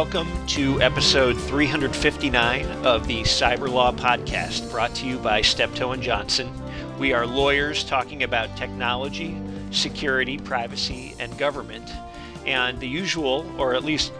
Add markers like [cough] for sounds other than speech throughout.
welcome to episode 359 of the Cyber Law Podcast, brought to you by Steptoe and Johnson. We are lawyers talking about technology, security, privacy, and government. And the usual, or at least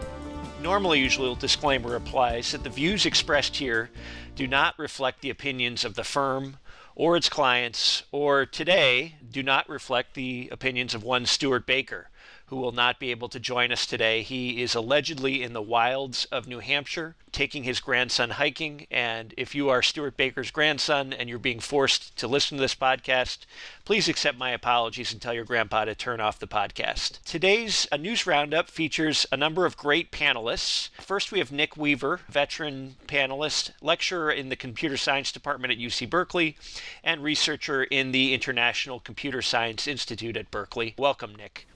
normally usual disclaimer applies that the views expressed here do not reflect the opinions of the firm or its clients, or today do not reflect the opinions of one Stewart Baker who will not be able to join us today. He is allegedly in the wilds of New Hampshire taking his grandson hiking. And if you are Stewart Baker's grandson and you're being forced to listen to this podcast, please accept my apologies and tell your grandpa to turn off the podcast. Today's a news roundup features a number of great panelists. First, we have Nick Weaver, veteran panelist, lecturer in the computer science department at UC Berkeley, and researcher in the International Computer Science Institute at Berkeley. Welcome, Nick.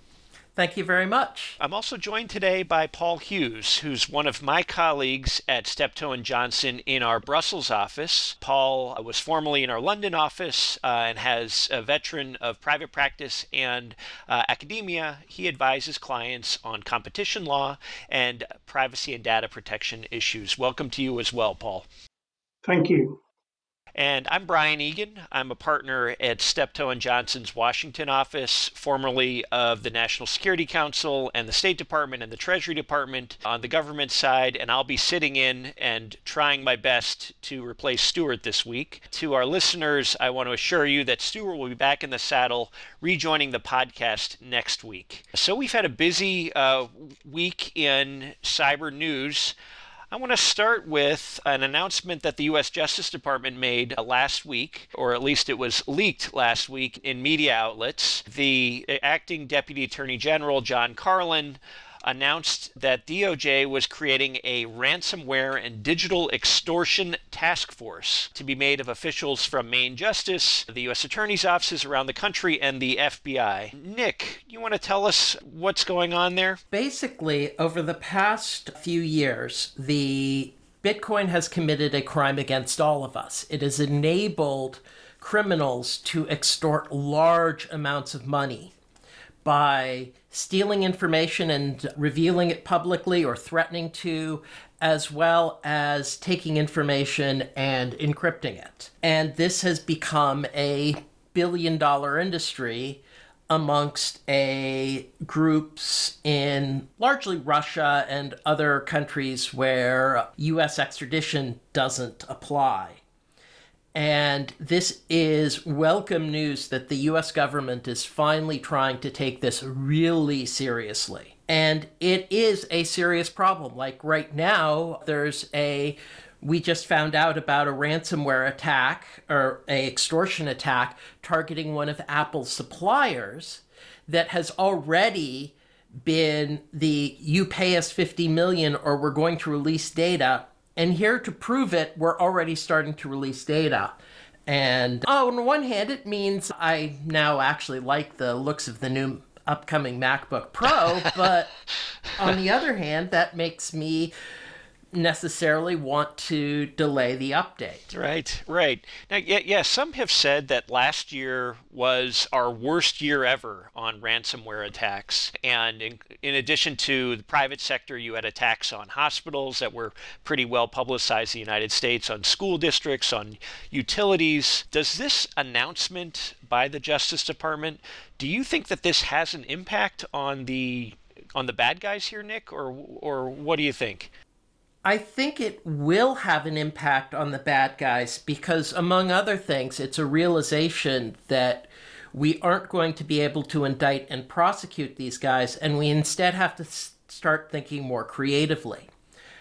Thank you very much. I'm also joined today by Paul Hughes, who's one of my colleagues at Steptoe and Johnson in our Brussels office. Paul was formerly in our London office uh, and has a veteran of private practice and uh, academia. He advises clients on competition law and privacy and data protection issues. Welcome to you as well, Paul. Thank you. And I'm Brian Egan. I'm a partner at Steptoe and Johnson's Washington office, formerly of the National Security Council and the State Department and the Treasury Department on the government side. And I'll be sitting in and trying my best to replace Stewart this week. To our listeners, I want to assure you that Stewart will be back in the saddle, rejoining the podcast next week. So we've had a busy uh, week in cyber news. I want to start with an announcement that the U.S. Justice Department made uh, last week, or at least it was leaked last week in media outlets. The uh, acting Deputy Attorney General, John Carlin, announced that DOJ was creating a ransomware and digital extortion task force to be made of officials from Main Justice, the U.S. Attorney's offices around the country, and the FBI. Nick, you want to tell us what's going on there? Basically, over the past few years, the Bitcoin has committed a crime against all of us. It has enabled criminals to extort large amounts of money by stealing information and revealing it publicly or threatening to, as well as taking information and encrypting it. And this has become a billion dollar industry amongst a groups in largely Russia and other countries where US extradition doesn't apply. And this is welcome news that the US government is finally trying to take this really seriously. And it is a serious problem. Like right now, there's a we just found out about a ransomware attack or a extortion attack targeting one of Apple's suppliers that has already been the you pay us 50 million or we're going to release data and here to prove it, we're already starting to release data. And oh, on one hand, it means I now actually like the looks of the new upcoming MacBook Pro, [laughs] but on the other hand, that makes me necessarily want to delay the update. Right, right. Now, yeah, yeah, some have said that last year was our worst year ever on ransomware attacks. And in, in addition to the private sector, you had attacks on hospitals that were pretty well publicized in the United States, on school districts, on utilities. Does this announcement by the Justice Department, do you think that this has an impact on the on the bad guys here, Nick, or or what do you think? I think it will have an impact on the bad guys because, among other things, it's a realization that we aren't going to be able to indict and prosecute these guys, and we instead have to start thinking more creatively.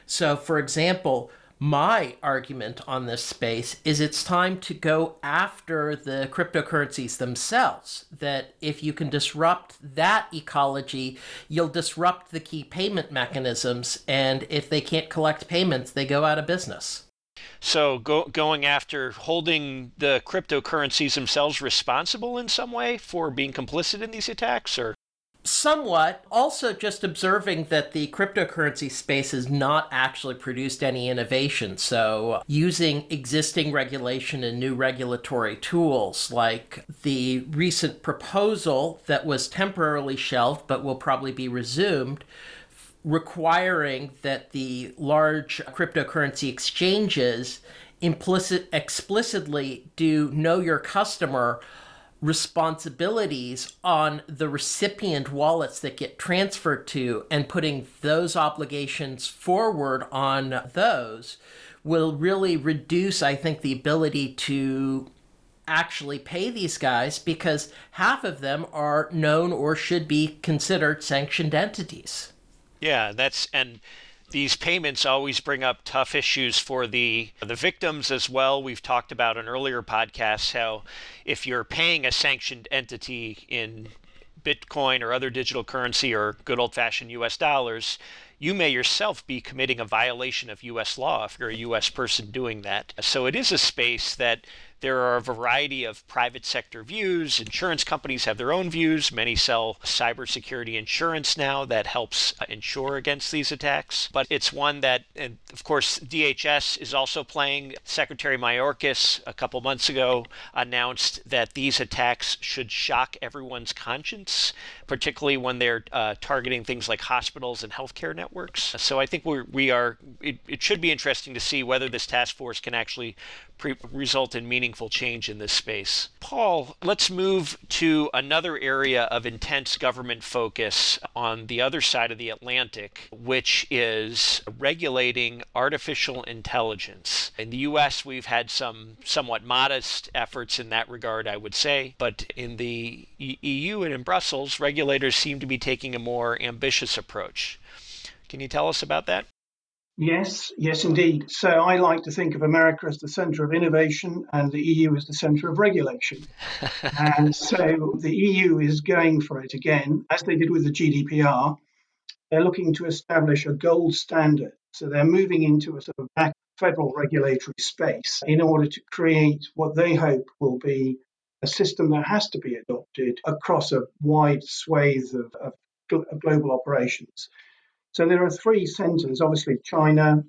So, for example, my argument on this space is it's time to go after the cryptocurrencies themselves. That if you can disrupt that ecology, you'll disrupt the key payment mechanisms. And if they can't collect payments, they go out of business. So, go, going after holding the cryptocurrencies themselves responsible in some way for being complicit in these attacks, or Somewhat. Also, just observing that the cryptocurrency space has not actually produced any innovation. So, using existing regulation and new regulatory tools, like the recent proposal that was temporarily shelved but will probably be resumed requiring that the large cryptocurrency exchanges implicit explicitly do know your customer responsibilities on the recipient wallets that get transferred to and putting those obligations forward on those will really reduce i think the ability to actually pay these guys because half of them are known or should be considered sanctioned entities. Yeah, that's and these payments always bring up tough issues for the the victims as well. We've talked about in earlier podcasts how if you're paying a sanctioned entity in Bitcoin or other digital currency or good old fashioned US dollars, you may yourself be committing a violation of US law if you're a US person doing that. So it is a space that there are a variety of private sector views. Insurance companies have their own views. Many sell cybersecurity insurance now that helps uh, insure against these attacks. But it's one that, and of course, DHS is also playing. Secretary Mayorkas a couple months ago announced that these attacks should shock everyone's conscience, particularly when they're uh, targeting things like hospitals and healthcare networks. Uh, so I think we're, we are, it, it should be interesting to see whether this task force can actually pre- result in meaningful change in this space. Paul, let's move to another area of intense government focus on the other side of the Atlantic, which is regulating artificial intelligence. In the US, we've had some somewhat modest efforts in that regard, I would say, but in the EU and in Brussels, regulators seem to be taking a more ambitious approach. Can you tell us about that? Yes, yes, indeed. So I like to think of America as the center of innovation and the EU as the center of regulation. [laughs] and so the EU is going for it again, as they did with the GDPR. They're looking to establish a gold standard. So they're moving into a sort of back federal regulatory space in order to create what they hope will be a system that has to be adopted across a wide swathe of, of global operations. So there are three centres obviously, China,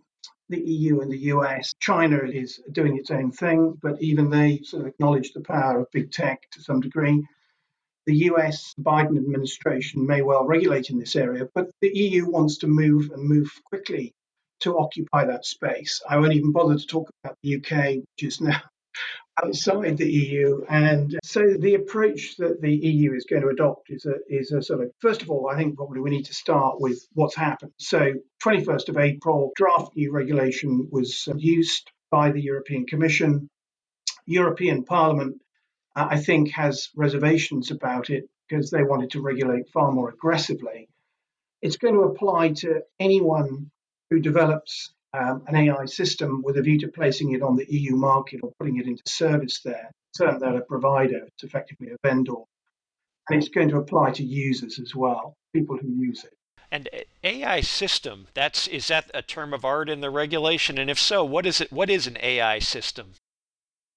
the EU, and the US. China is doing its own thing, but even they sort of acknowledge the power of big tech to some degree. The US Biden administration may well regulate in this area, but the EU wants to move and move quickly to occupy that space. I won't even bother to talk about the UK, which is now outside the EU. And so the approach that the EU is going to adopt is a, is a sort of, first of all, I think probably we need to start with what's happened. So 21st of April, draft new regulation was used by the European Commission. European Parliament, uh, I think, has reservations about it because they wanted to regulate far more aggressively. It's going to apply to anyone who develops um, an AI system with a view to placing it on the EU market or putting it into service there. Term that a provider, it's effectively a vendor. And it's going to apply to users as well, people who use it. And AI system, that's is that a term of art in the regulation? And if so, what is it what is an AI system?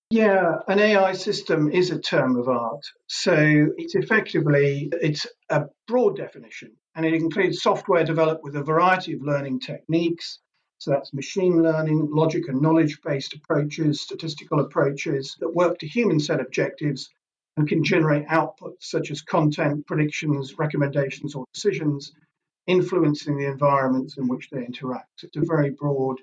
Yeah, an AI system is a term of art. So it's effectively it's a broad definition and it includes software developed with a variety of learning techniques so that's machine learning, logic and knowledge based approaches, statistical approaches that work to human set objectives and can generate outputs such as content, predictions, recommendations, or decisions, influencing the environments in which they interact. It's a very broad,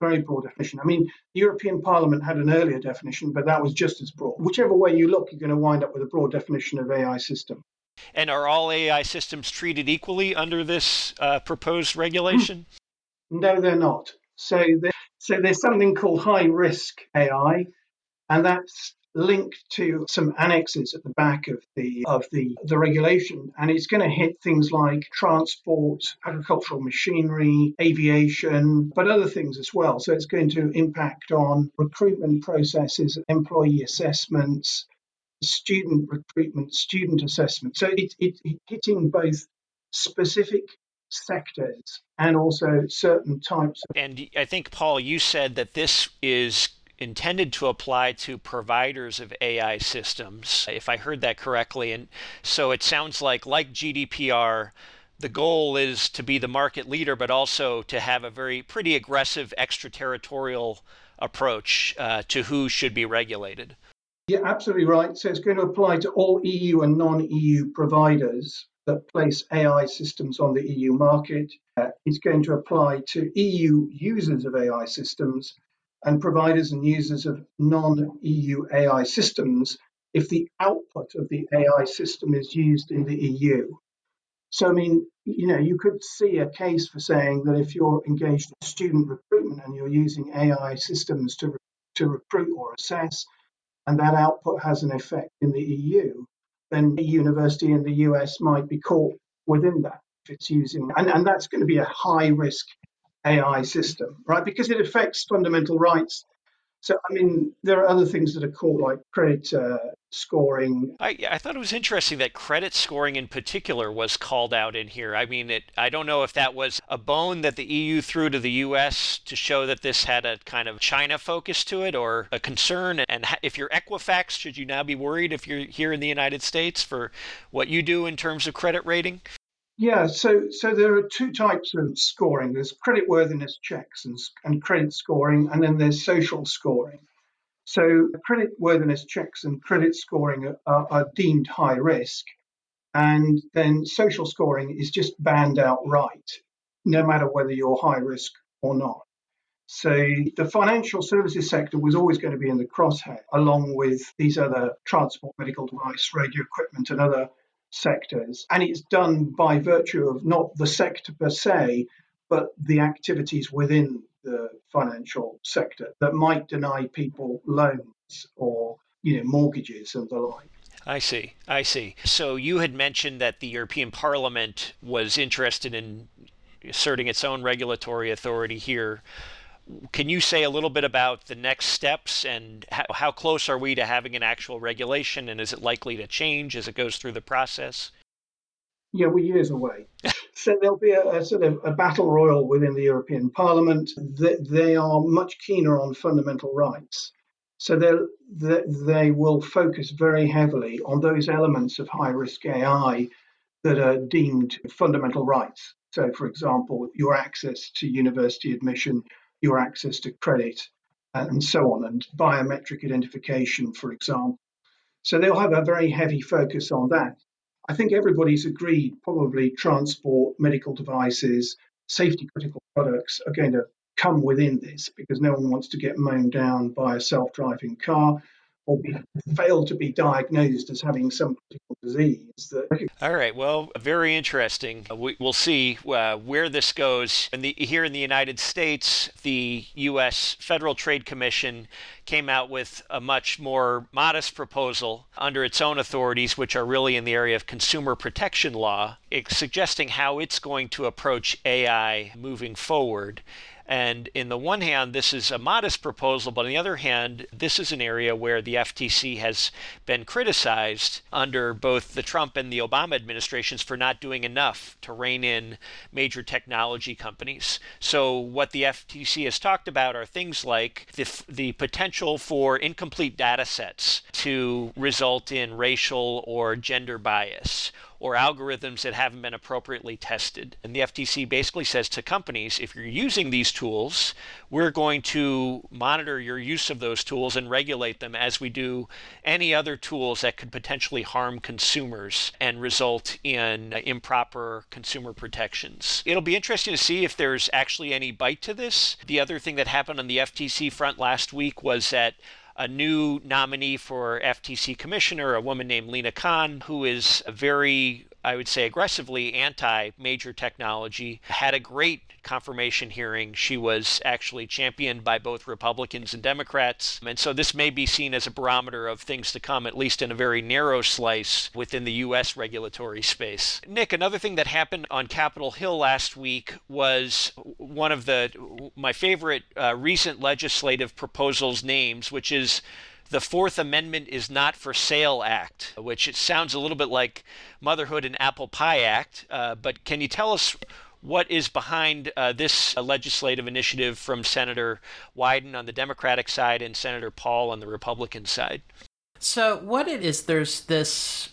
very broad definition. I mean, the European Parliament had an earlier definition, but that was just as broad. Whichever way you look, you're going to wind up with a broad definition of AI system. And are all AI systems treated equally under this uh, proposed regulation? No, they're not. So, so there's something called high risk AI, and that's linked to some annexes at the back of the of the, the regulation. And it's going to hit things like transport agricultural machinery aviation but other things as well. So it's going to impact on recruitment processes employee assessments student recruitment student assessment. So it's it, it, hitting both specific sectors and also certain types. Of- and I think, Paul, you said that this is intended to apply to providers of AI systems, if I heard that correctly. And so it sounds like, like GDPR, the goal is to be the market leader, but also to have a very pretty aggressive extraterritorial approach uh, to who should be regulated. Yeah, absolutely right. So it's going to apply to all EU and non EU providers that place AI systems on the EU market. uh, is going to apply to EU users of AI systems and providers and users of non EU AI systems if the output of the AI system is used in the EU. So, I mean, you know, you could see a case for saying that if you're engaged in student recruitment and you're using AI systems to, to recruit or assess, and that output has an effect in the EU, then a university in the US might be caught within that if it's using, and, and that's going to be a high risk AI system, right? Because it affects fundamental rights so, I mean, there are other things that are called like credit uh, scoring. I, I thought it was interesting that credit scoring in particular was called out in here. I mean, it, I don't know if that was a bone that the EU threw to the US to show that this had a kind of China focus to it or a concern. And if you're Equifax, should you now be worried if you're here in the United States for what you do in terms of credit rating? Yeah, so so there are two types of scoring. There's creditworthiness checks and, and credit scoring, and then there's social scoring. So creditworthiness checks and credit scoring are, are deemed high risk, and then social scoring is just banned outright, no matter whether you're high risk or not. So the financial services sector was always going to be in the crosshair, along with these other transport, medical device, radio equipment, and other sectors. And it's done by virtue of not the sector per se, but the activities within the financial sector that might deny people loans or you know mortgages and the like. I see. I see. So you had mentioned that the European Parliament was interested in asserting its own regulatory authority here can you say a little bit about the next steps and how, how, close are we to having an actual regulation and is it likely to change as it goes through the process? Yeah, we're years away. [laughs] so there'll be a, a, sort of a battle royal within the European Parliament. They, they are much keener on fundamental rights. So they, they will focus very heavily on those elements of high risk AI that are deemed fundamental rights. So, for example, your access to university admission, your access to credit, uh, and so on, and biometric identification, for example. So they'll have a very heavy focus on that. I think everybody's agreed probably transport, medical devices, safety critical products are going to come within this because no one wants to get mown down by a self driving car or be, fail to be diagnosed as having some critical disease. That... All right. Well, very interesting. Uh, we, will see uh, where this goes. The, here in the United States, the U.S. Federal Trade Commission came out with a much more modest proposal under its own authorities, which are really in the area of consumer protection law, suggesting how it's going to approach AI moving forward. And in the one hand, this is a modest proposal, but on the other hand, this is an area where the FTC has been criticized under both the Trump and the Obama administrations for not doing enough to rein in major technology companies. So, what the FTC has talked about are things like the, the potential for incomplete data sets to result in racial or gender bias or algorithms that haven't been appropriately tested. And the FTC basically says to companies if you're using these tools, we're going to monitor your use of those tools and regulate them as we do any other tools that could potentially harm consumers and result in improper consumer protections. It'll be interesting to see if there's actually any bite to this. The other thing that happened on the FTC front last week was that a new nominee for FTC commissioner, a woman named Lina Khan, who is a very I would say aggressively anti major technology, had a great confirmation hearing. She was actually championed by both Republicans and Democrats. And so this may be seen as a barometer of things to come, at least in a very narrow slice within the U.S. regulatory space. Nick, another thing that happened on Capitol Hill last week was one of the my favorite uh, recent legislative proposals names, which is the Fourth Amendment is Not for Sale Act, which it sounds a little bit like Motherhood and Apple Pie Act. Uh, but can you tell us what is behind uh, this legislative initiative from Senator Wyden on the Democratic side and Senator Paul on the Republican side? So, what it is, there's this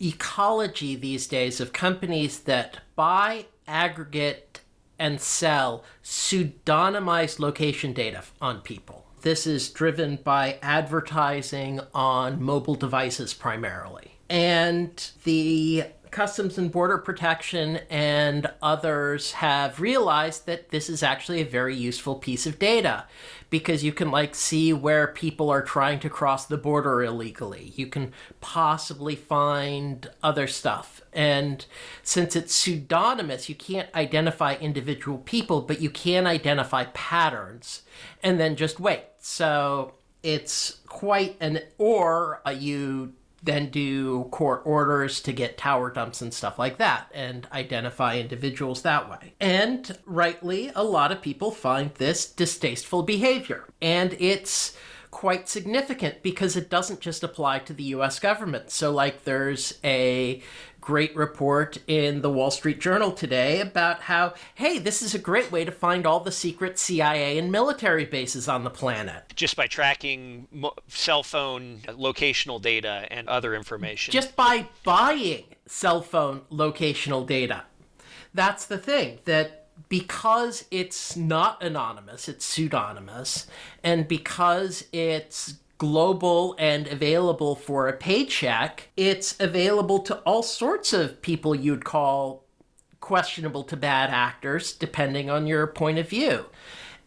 ecology these days of companies that buy, aggregate, and sell pseudonymized location data on people. This is driven by advertising on mobile devices primarily. And the Customs and Border Protection and others have realized that this is actually a very useful piece of data because you can like see where people are trying to cross the border illegally. You can possibly find other stuff. And since it's pseudonymous, you can't identify individual people, but you can identify patterns and then just wait. So it's quite an or uh, you then do court orders to get tower dumps and stuff like that and identify individuals that way. And rightly, a lot of people find this distasteful behavior. And it's quite significant because it doesn't just apply to the US government. So, like, there's a great report in the Wall Street Journal today about how, hey, this is a great way to find all the secret CIA and military bases on the planet. Just by tracking mo- cell phone locational data and other information. Just by buying cell phone locational data. That's the thing that because it's not anonymous, it's pseudonymous, and because it's global and available for a paycheck, it's available to all sorts of people you'd call questionable to bad actors, depending on your point of view.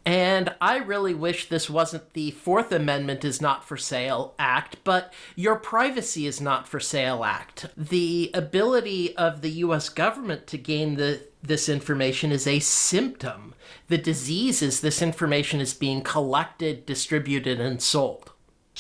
And I really wish this wasn't the Fourth Amendment is not for sale act, but your privacy is not for sale act. The ability of the US government to gain the, this information is a symptom. The disease is this information is being collected, distributed, and sold.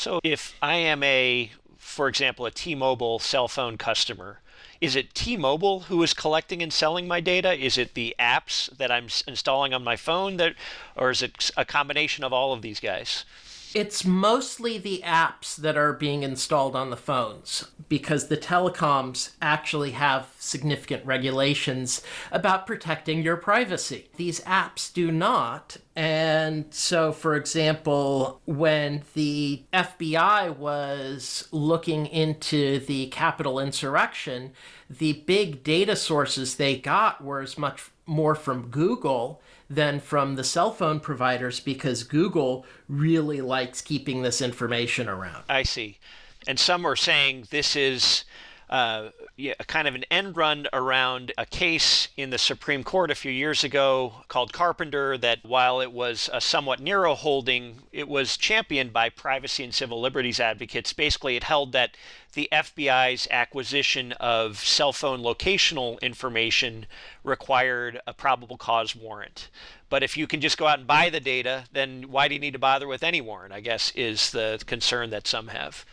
So if I am a, for example, a T-Mobile cell phone customer, is it T-Mobile who is collecting and selling my data? Is it the apps that I'm installing on my phone that, or is it a combination of all of these guys? It's mostly the apps that are being installed on the phones because the telecoms actually have significant regulations about protecting your privacy. These apps do not. And so, for example, when the FBI was looking into the Capitol insurrection, the big data sources they got were as much more from Google than from the cell phone providers because Google really likes keeping this information around. I see. And some are saying this is uh, yeah, kind of an end run around a case in the Supreme Court a few years ago called Carpenter that while it was a somewhat narrow holding, it was championed by privacy and civil liberties advocates. Basically, it held that the FBI's acquisition of cell phone locational information required a probable cause warrant. But if you can just go out and buy the data, then why do you need to bother with any warrant? I guess is the concern that some have.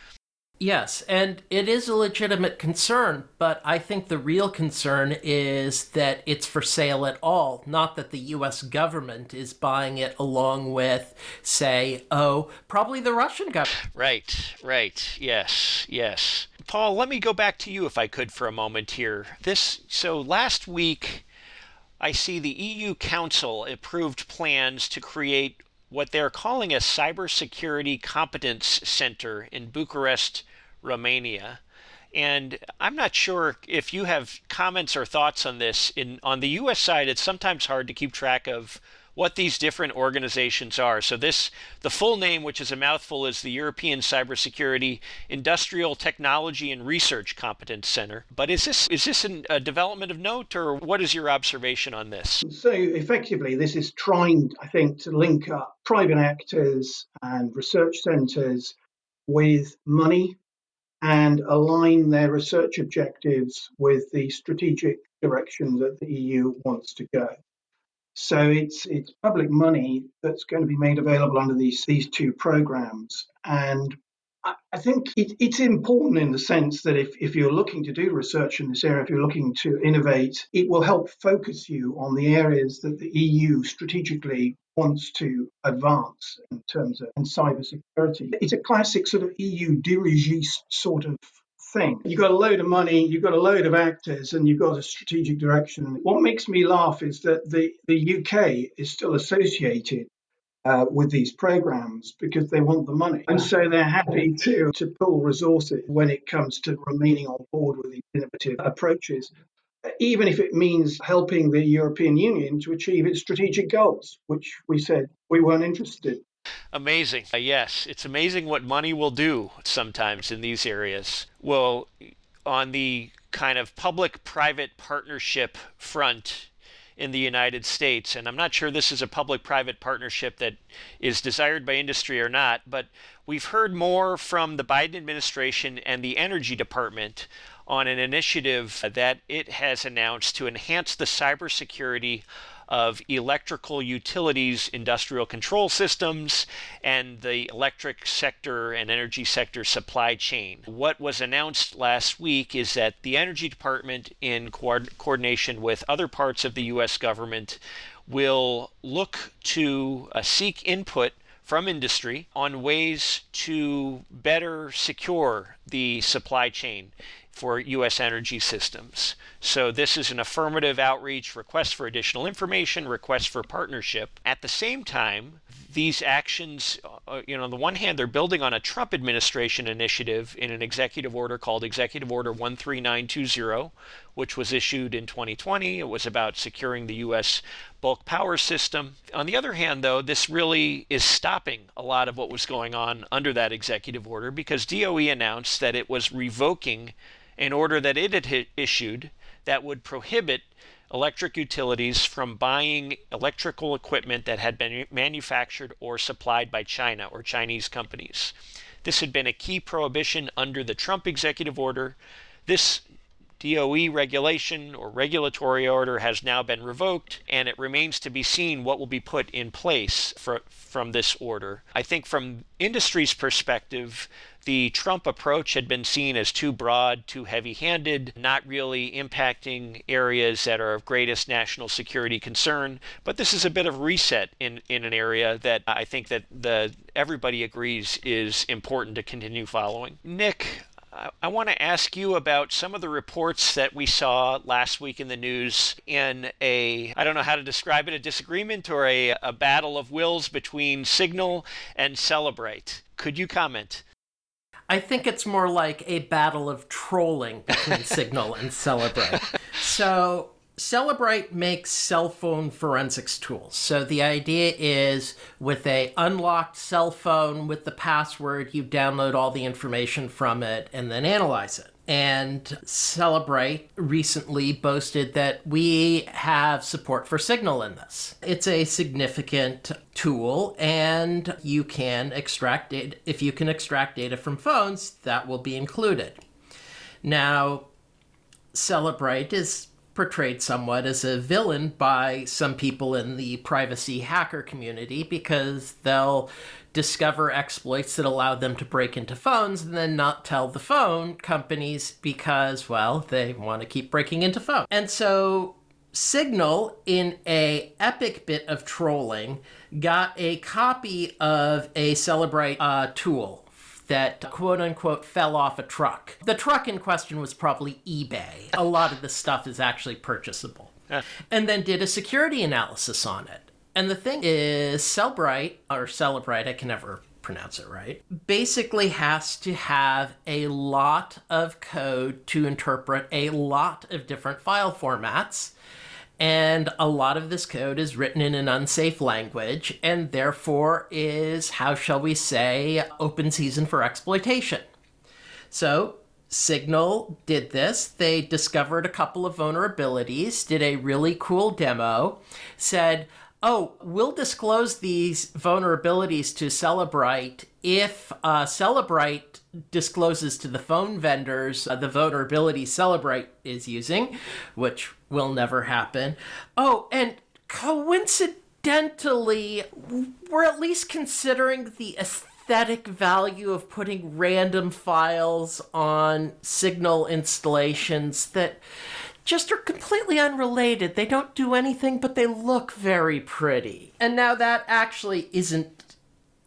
Yes, and it is a legitimate concern, but I think the real concern is that it's for sale at all, not that the US government is buying it along with, say, oh, probably the Russian government. Right, right. Yes, yes. Paul, let me go back to you if I could for a moment here. This so last week I see the EU Council approved plans to create what they're calling a cybersecurity competence center in Bucharest, Romania. And I'm not sure if you have comments or thoughts on this. In on the U.S. side, it's sometimes hard to keep track of what these different organizations are. So this, the full name, which is a mouthful, is the European Cybersecurity Industrial Technology and Research Competence Center. But is this is this an, a development of note, or what is your observation on this? So effectively, this is trying, I think, to link up private actors and research centres with money and align their research objectives with the strategic direction that the EU wants to go. So it's it's public money that's going to be made available under these these two programs, and I, I think it, it's important in the sense that if, if you're looking to do research in this area, if you're looking to innovate, it will help focus you on the areas that the EU strategically wants to advance in terms of and cybersecurity. It's a classic sort of EU dirigiste sort of thing. You've got a load of money, you've got a load of actors, and you've got a strategic direction. What makes me laugh is that the, the UK is still associated uh, with these programs because they want the money. And so they're happy to, to pull resources when it comes to remaining on board with these innovative approaches even if it means helping the European Union to achieve its strategic goals, which we said we weren't interested in. Amazing. Uh, yes, it's amazing what money will do sometimes in these areas. Well, on the kind of public private partnership front in the United States. And I'm not sure this is a public private partnership that is desired by industry or not, but we've heard more from the Biden administration and the Energy Department on an initiative that it has announced to enhance the cybersecurity of electrical utilities, industrial control systems, and the electric sector and energy sector supply chain. What was announced last week is that the Energy Department, in co- coordination with other parts of the U.S. government, will look to uh, seek input from industry on ways to better secure the supply chain for U.S. energy systems. So, this is an affirmative outreach, request for additional information, request for partnership. At the same time, these actions, uh, you know, on the one hand, they're building on a Trump administration initiative in an executive order called Executive Order 13920, which was issued in 2020. It was about securing the U.S. bulk power system. On the other hand, though, this really is stopping a lot of what was going on under that executive order because DOE announced that it was revoking an order that it had issued that would prohibit electric utilities from buying electrical equipment that had been manufactured or supplied by China or Chinese companies. This had been a key prohibition under the Trump executive order. This DOE regulation or regulatory order has now been revoked, and it remains to be seen what will be put in place for, from this order. I think, from industry's perspective, the Trump approach had been seen as too broad, too heavy handed, not really impacting areas that are of greatest national security concern. But this is a bit of reset in, in an area that I think that the everybody agrees is important to continue following. Nick, I want to ask you about some of the reports that we saw last week in the news in a, I don't know how to describe it, a disagreement or a, a battle of wills between Signal and Cellebrite. Could you comment? I think it's more like a battle of trolling between Signal and Cellebrite. [laughs] So Cellebrite makes cell phone forensics tools. So the idea is with a unlocked cell phone with the password, you download all the information from it and then analyze it and Cellebrite recently boasted that we have support for Signal in this. It's a significant tool, and you can extract data. If you can extract data from phones, that will be included. Now, Cellebrite is portrayed somewhat as a villain by some people in the privacy hacker community because they'll discover exploits that allow them to break into phones and then not tell the phone companies because, well, they want to keep breaking into phones. And so Signal, in a epic bit of trolling, got a copy of a Cellebrite uh, tool that quote unquote fell off a truck. The truck in question was probably eBay. A lot of the stuff is actually purchasable. and then did a security analysis on it. And the thing is, Cellbrite, or Celebrite, I can never pronounce it right, basically has to have a lot of code to interpret a lot of different file formats. And a lot of this code is written in an unsafe language and therefore is, how shall we say, open season for exploitation. So, Signal did this. They discovered a couple of vulnerabilities, did a really cool demo, said, oh, we'll disclose these vulnerabilities to Cellebrite if uh, Cellebrite discloses to the phone vendors uh, the vulnerability Cellebrite is using, which will never happen. Oh, and coincidentally, we're at least considering the aesthetic value of putting random files on signal installations that just are completely unrelated. They don't do anything, but they look very pretty. And now that actually isn't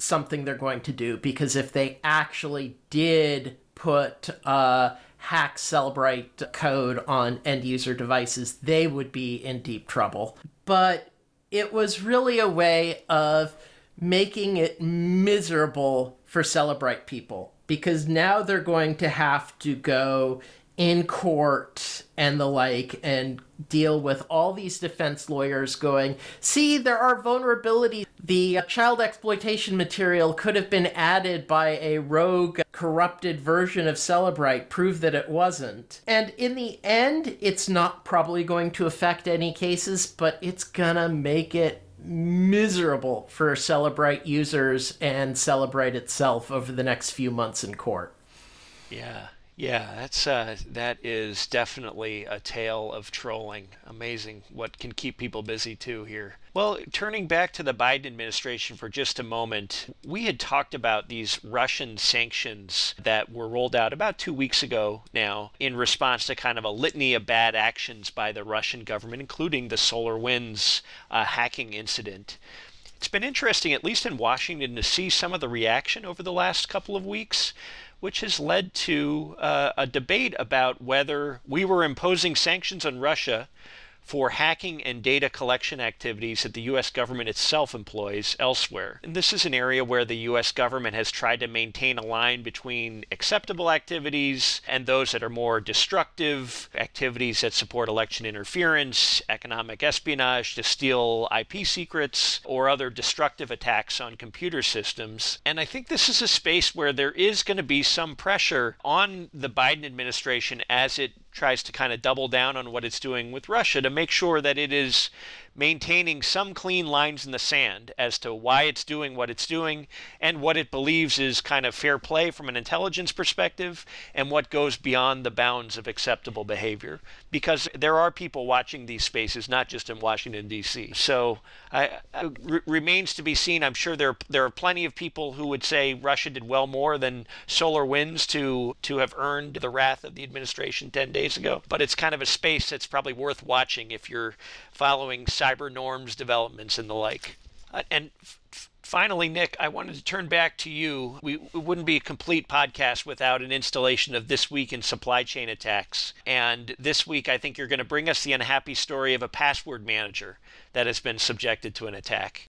something they're going to do because if they actually did put uh, hack Cellebrite code on end user devices, they would be in deep trouble. But it was really a way of making it miserable for Cellebrite people because now they're going to have to go in court and the like and deal with all these defense lawyers going, see, there are vulnerabilities. The child exploitation material could have been added by a rogue, corrupted version of Cellebrite. Prove that it wasn't. And in the end, it's not probably going to affect any cases, but it's gonna make it miserable for Cellebrite users and Cellebrite itself over the next few months in court. Yeah. Yeah, that's uh, that is definitely a tale of trolling. Amazing what can keep people busy too here. Well, turning back to the Biden administration for just a moment, we had talked about these Russian sanctions that were rolled out about two weeks ago now in response to kind of a litany of bad actions by the Russian government, including the SolarWinds uh, hacking incident. It's been interesting, at least in Washington, to see some of the reaction over the last couple of weeks which has led to uh, a debate about whether we were imposing sanctions on Russia for hacking and data collection activities that the U.S. government itself employs elsewhere. And this is an area where the U.S. government has tried to maintain a line between acceptable activities and those that are more destructive, activities that support election interference, economic espionage to steal IP secrets, or other destructive attacks on computer systems. And I think this is a space where there is going to be some pressure on the Biden administration as it tries to kind of double down on what it's doing with Russia to make sure that it is maintaining some clean lines in the sand as to why it's doing what it's doing and what it believes is kind of fair play from an intelligence perspective and what goes beyond the bounds of acceptable behavior. Because there are people watching these spaces, not just in Washington, D.C. So it remains to be seen. I'm sure there, there are plenty of people who would say Russia did well more than SolarWinds to, to have earned the wrath of the administration 10 days ago. But it's kind of a space that's probably worth watching if you're following cyber norms developments and the like. Uh, and f- finally, Nick, I wanted to turn back to you. We, it wouldn't be a complete podcast without an installation of This Week in Supply Chain Attacks. And this week, I think you're going to bring us the unhappy story of a password manager that has been subjected to an attack.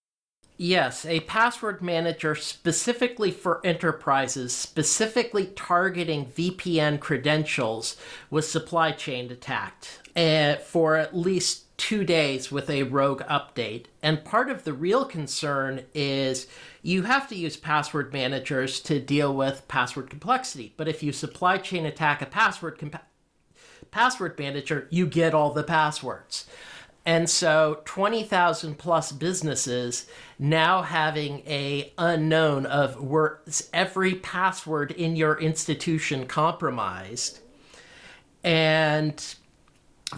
Yes, a password manager specifically for enterprises, specifically targeting VPN credentials, was supply chain attacked uh, for at least two days with a rogue update. And part of the real concern is you have to use password managers to deal with password complexity. But if you supply chain attack a password compa- password manager, you get all the passwords. And so 20,000 plus businesses now having a unknown of were every password in your institution compromised. And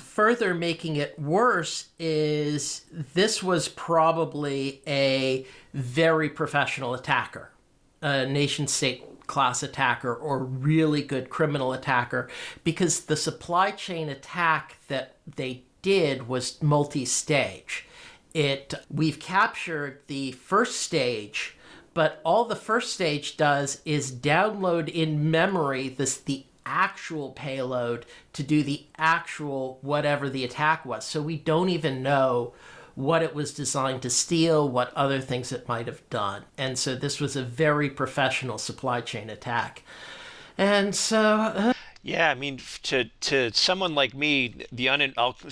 further making it worse is this was probably a very professional attacker, a nation state class attacker or really good criminal attacker, because the supply chain attack that they did was multi stage. It we've captured the first stage, but all the first stage does is download in memory this the actual payload to do the actual whatever the attack was. So we don't even know what it was designed to steal, what other things it might have done. And so this was a very professional supply chain attack. And so. Uh, yeah, I mean, to to someone like me, the un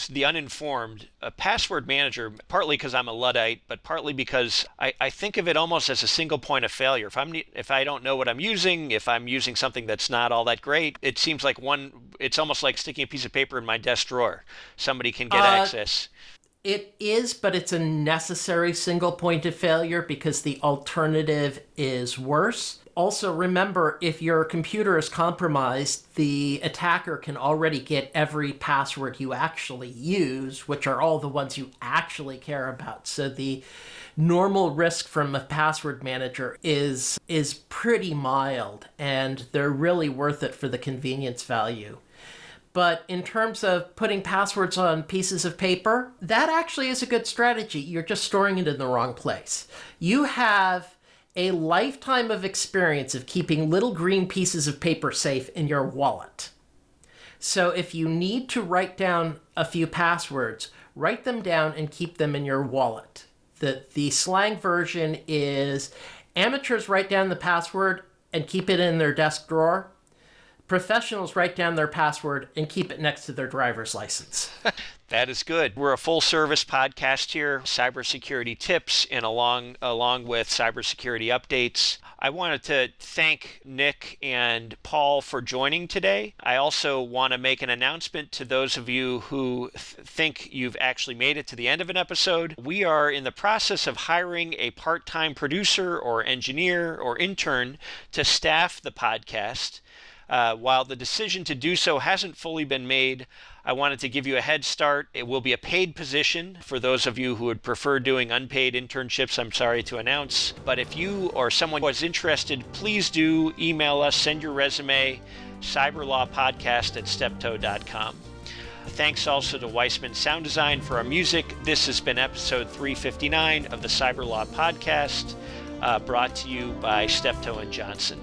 the uninformed, a password manager, partly because I'm a luddite, but partly because I, I think of it almost as a single point of failure. If I'm if I don't know what I'm using, if I'm using something that's not all that great, it seems like one. It's almost like sticking a piece of paper in my desk drawer. Somebody can get uh, access. It is, but it's a necessary single point of failure because the alternative is worse also remember if your computer is compromised, the attacker can already get every password you actually use, which are all the ones you actually care about. So the normal risk from a password manager is is pretty mild and they're really worth it for the convenience value. But in terms of putting passwords on pieces of paper, that actually is a good strategy. You're just storing it in the wrong place. You have a lifetime of experience of keeping little green pieces of paper safe in your wallet. So if you need to write down a few passwords, write them down and keep them in your wallet. The, the slang version is amateurs write down the password and keep it in their desk drawer. Professionals write down their password and keep it next to their driver's license. [laughs] That is good. We're a full service podcast here, cybersecurity tips and along along with cybersecurity updates. I wanted to thank Nick and Paul for joining today. I also want to make an announcement to those of you who th- think you've actually made it to the end of an episode. We are in the process of hiring a part-time producer or engineer or intern to staff the podcast. Uh, while the decision to do so hasn't fully been made, I wanted to give you a head start. It will be a paid position for those of you who would prefer doing unpaid internships. I'm sorry to announce. But if you or someone was interested, please do email us, send your resume, cyberlawpodcast at steptoe.com. Thanks also to Weissman Sound Design for our music. This has been episode 359 of the Cyber Law Podcast, uh, brought to you by Steptoe and Johnson.